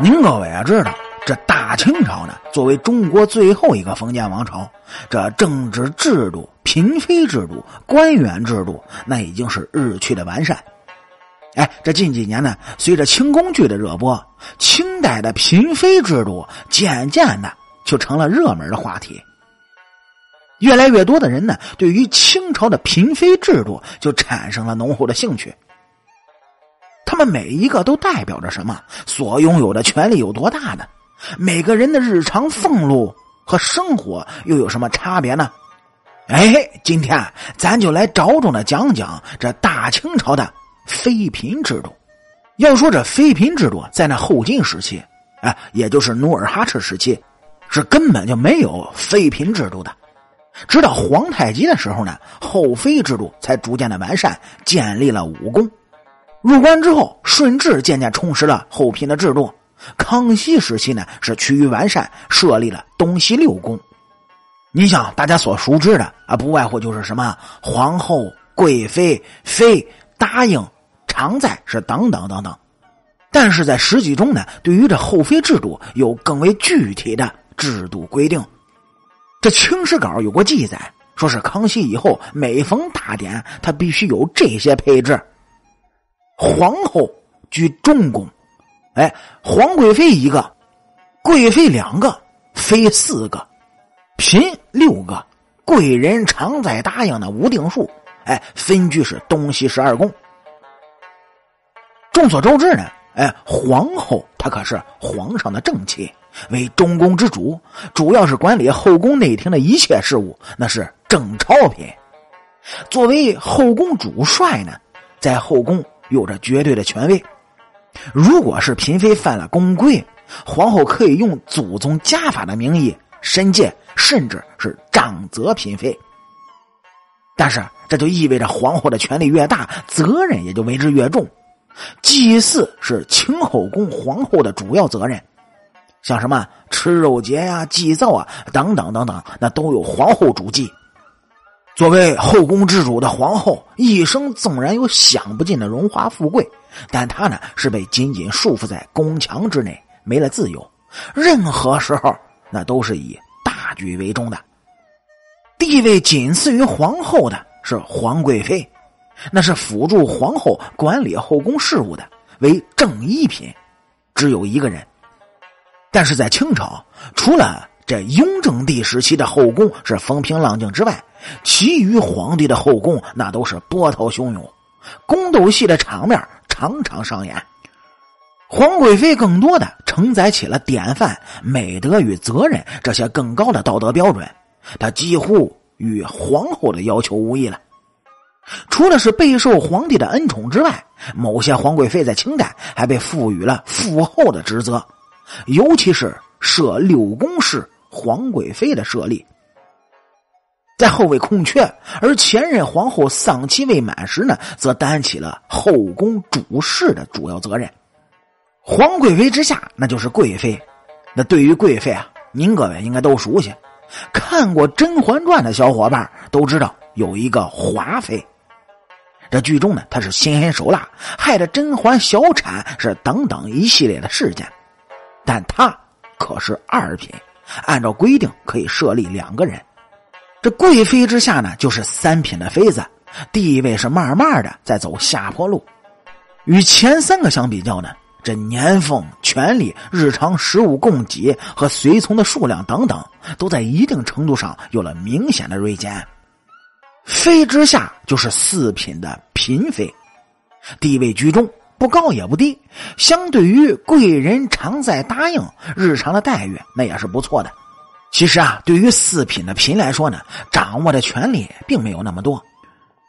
您各位啊，知道这大清朝呢，作为中国最后一个封建王朝，这政治制度、嫔妃制度、官员制度，那已经是日趋的完善。哎，这近几年呢，随着清宫剧的热播，清代的嫔妃制度渐渐的就成了热门的话题。越来越多的人呢，对于清朝的嫔妃制度就产生了浓厚的兴趣。他们每一个都代表着什么？所拥有的权利有多大呢？每个人的日常俸禄和生活又有什么差别呢？哎，今天咱就来着重的讲讲这大清朝的妃嫔制度。要说这妃嫔制度，在那后金时期，哎，也就是努尔哈赤时期，是根本就没有妃嫔制度的。直到皇太极的时候呢，后妃制度才逐渐的完善，建立了武功。入关之后，顺治渐渐充实了后嫔的制度。康熙时期呢，是趋于完善，设立了东西六宫。你想，大家所熟知的啊，不外乎就是什么皇后、贵妃、妃、答应、常在，是等等等等。但是在实际中呢，对于这后妃制度有更为具体的制度规定。这清史稿有过记载，说是康熙以后每逢大典，他必须有这些配置。皇后居中宫，哎，皇贵妃一个，贵妃两个，妃四个，嫔六个，贵人常在答应的无定数，哎，分居是东西十二宫。众所周知呢，哎，皇后她可是皇上的正妻，为中宫之主，主要是管理后宫内廷的一切事务，那是正朝品。作为后宫主帅呢，在后宫。有着绝对的权威。如果是嫔妃犯了宫规，皇后可以用祖宗家法的名义申诫，甚至是杖责嫔妃。但是这就意味着皇后的权力越大，责任也就为之越重。祭祀是清后宫皇后的主要责任，像什么吃肉节呀、祭灶啊等等等等，那都有皇后主祭。作为后宫之主的皇后，一生纵然有享不尽的荣华富贵，但她呢是被紧紧束缚在宫墙之内，没了自由。任何时候，那都是以大局为重的。地位仅次于皇后的是皇贵妃，那是辅助皇后管理后宫事务的，为正一品，只有一个人。但是在清朝，除了这雍正帝时期的后宫是风平浪静之外，其余皇帝的后宫那都是波涛汹涌，宫斗戏的场面常常上演。皇贵妃更多的承载起了典范、美德与责任这些更高的道德标准，她几乎与皇后的要求无异了。除了是备受皇帝的恩宠之外，某些皇贵妃在清代还被赋予了父后的职责，尤其是设六宫式皇贵妃的设立。在后位空缺，而前任皇后丧期未满时呢，则担起了后宫主事的主要责任。皇贵妃之下，那就是贵妃。那对于贵妃啊，您各位应该都熟悉。看过《甄嬛传》的小伙伴都知道，有一个华妃。这剧中呢，她是心狠手辣，害得甄嬛小产，是等等一系列的事件。但她可是二品，按照规定可以设立两个人。这贵妃之下呢，就是三品的妃子，地位是慢慢的在走下坡路。与前三个相比较呢，这年俸、权力、日常食物供给和随从的数量等等，都在一定程度上有了明显的锐减。妃之下就是四品的嫔妃，地位居中，不高也不低，相对于贵人常在答应，日常的待遇那也是不错的。其实啊，对于四品的嫔来说呢，掌握的权力并没有那么多。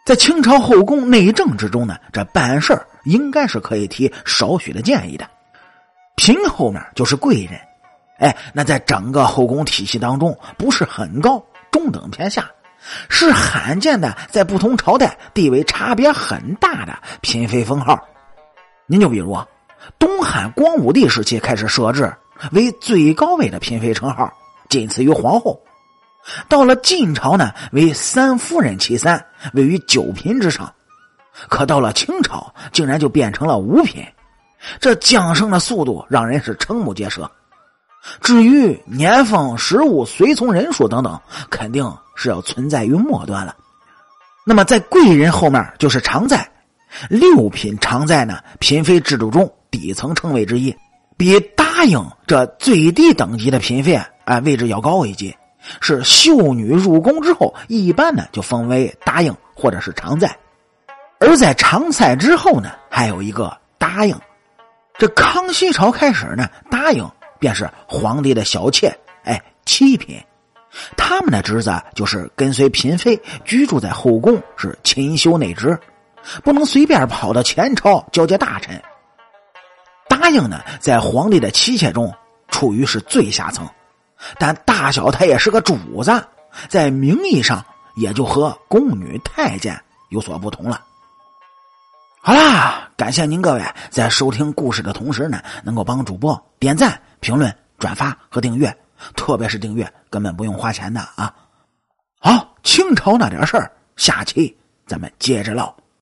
在清朝后宫内政之中呢，这办事应该是可以提少许的建议的。嫔后面就是贵人，哎，那在整个后宫体系当中，不是很高，中等偏下，是罕见的在不同朝代地位差别很大的嫔妃封号。您就比如啊，东汉光武帝时期开始设置为最高位的嫔妃称号。仅次于皇后，到了晋朝呢，为三夫人其三，位于九品之上。可到了清朝，竟然就变成了五品，这降生的速度让人是瞠目结舌。至于年俸、食物、随从人数等等，肯定是要存在于末端了。那么在贵人后面就是常在，六品常在呢，嫔妃制度中底层称谓之一，比答应这最低等级的嫔妃哎位置要高一级。是秀女入宫之后，一般呢就封为答应或者是常在。而在常在之后呢，还有一个答应。这康熙朝开始呢，答应便是皇帝的小妾，哎，七品。他们的职责就是跟随嫔妃居住在后宫，是勤修内职，不能随便跑到前朝交接大臣。答应呢，在皇帝的妻妾中处于是最下层。但大小他也是个主子，在名义上也就和宫女太监有所不同了。好啦，感谢您各位在收听故事的同时呢，能够帮主播点赞、评论、转发和订阅，特别是订阅根本不用花钱的啊！好，清朝那点事儿，下期咱们接着唠。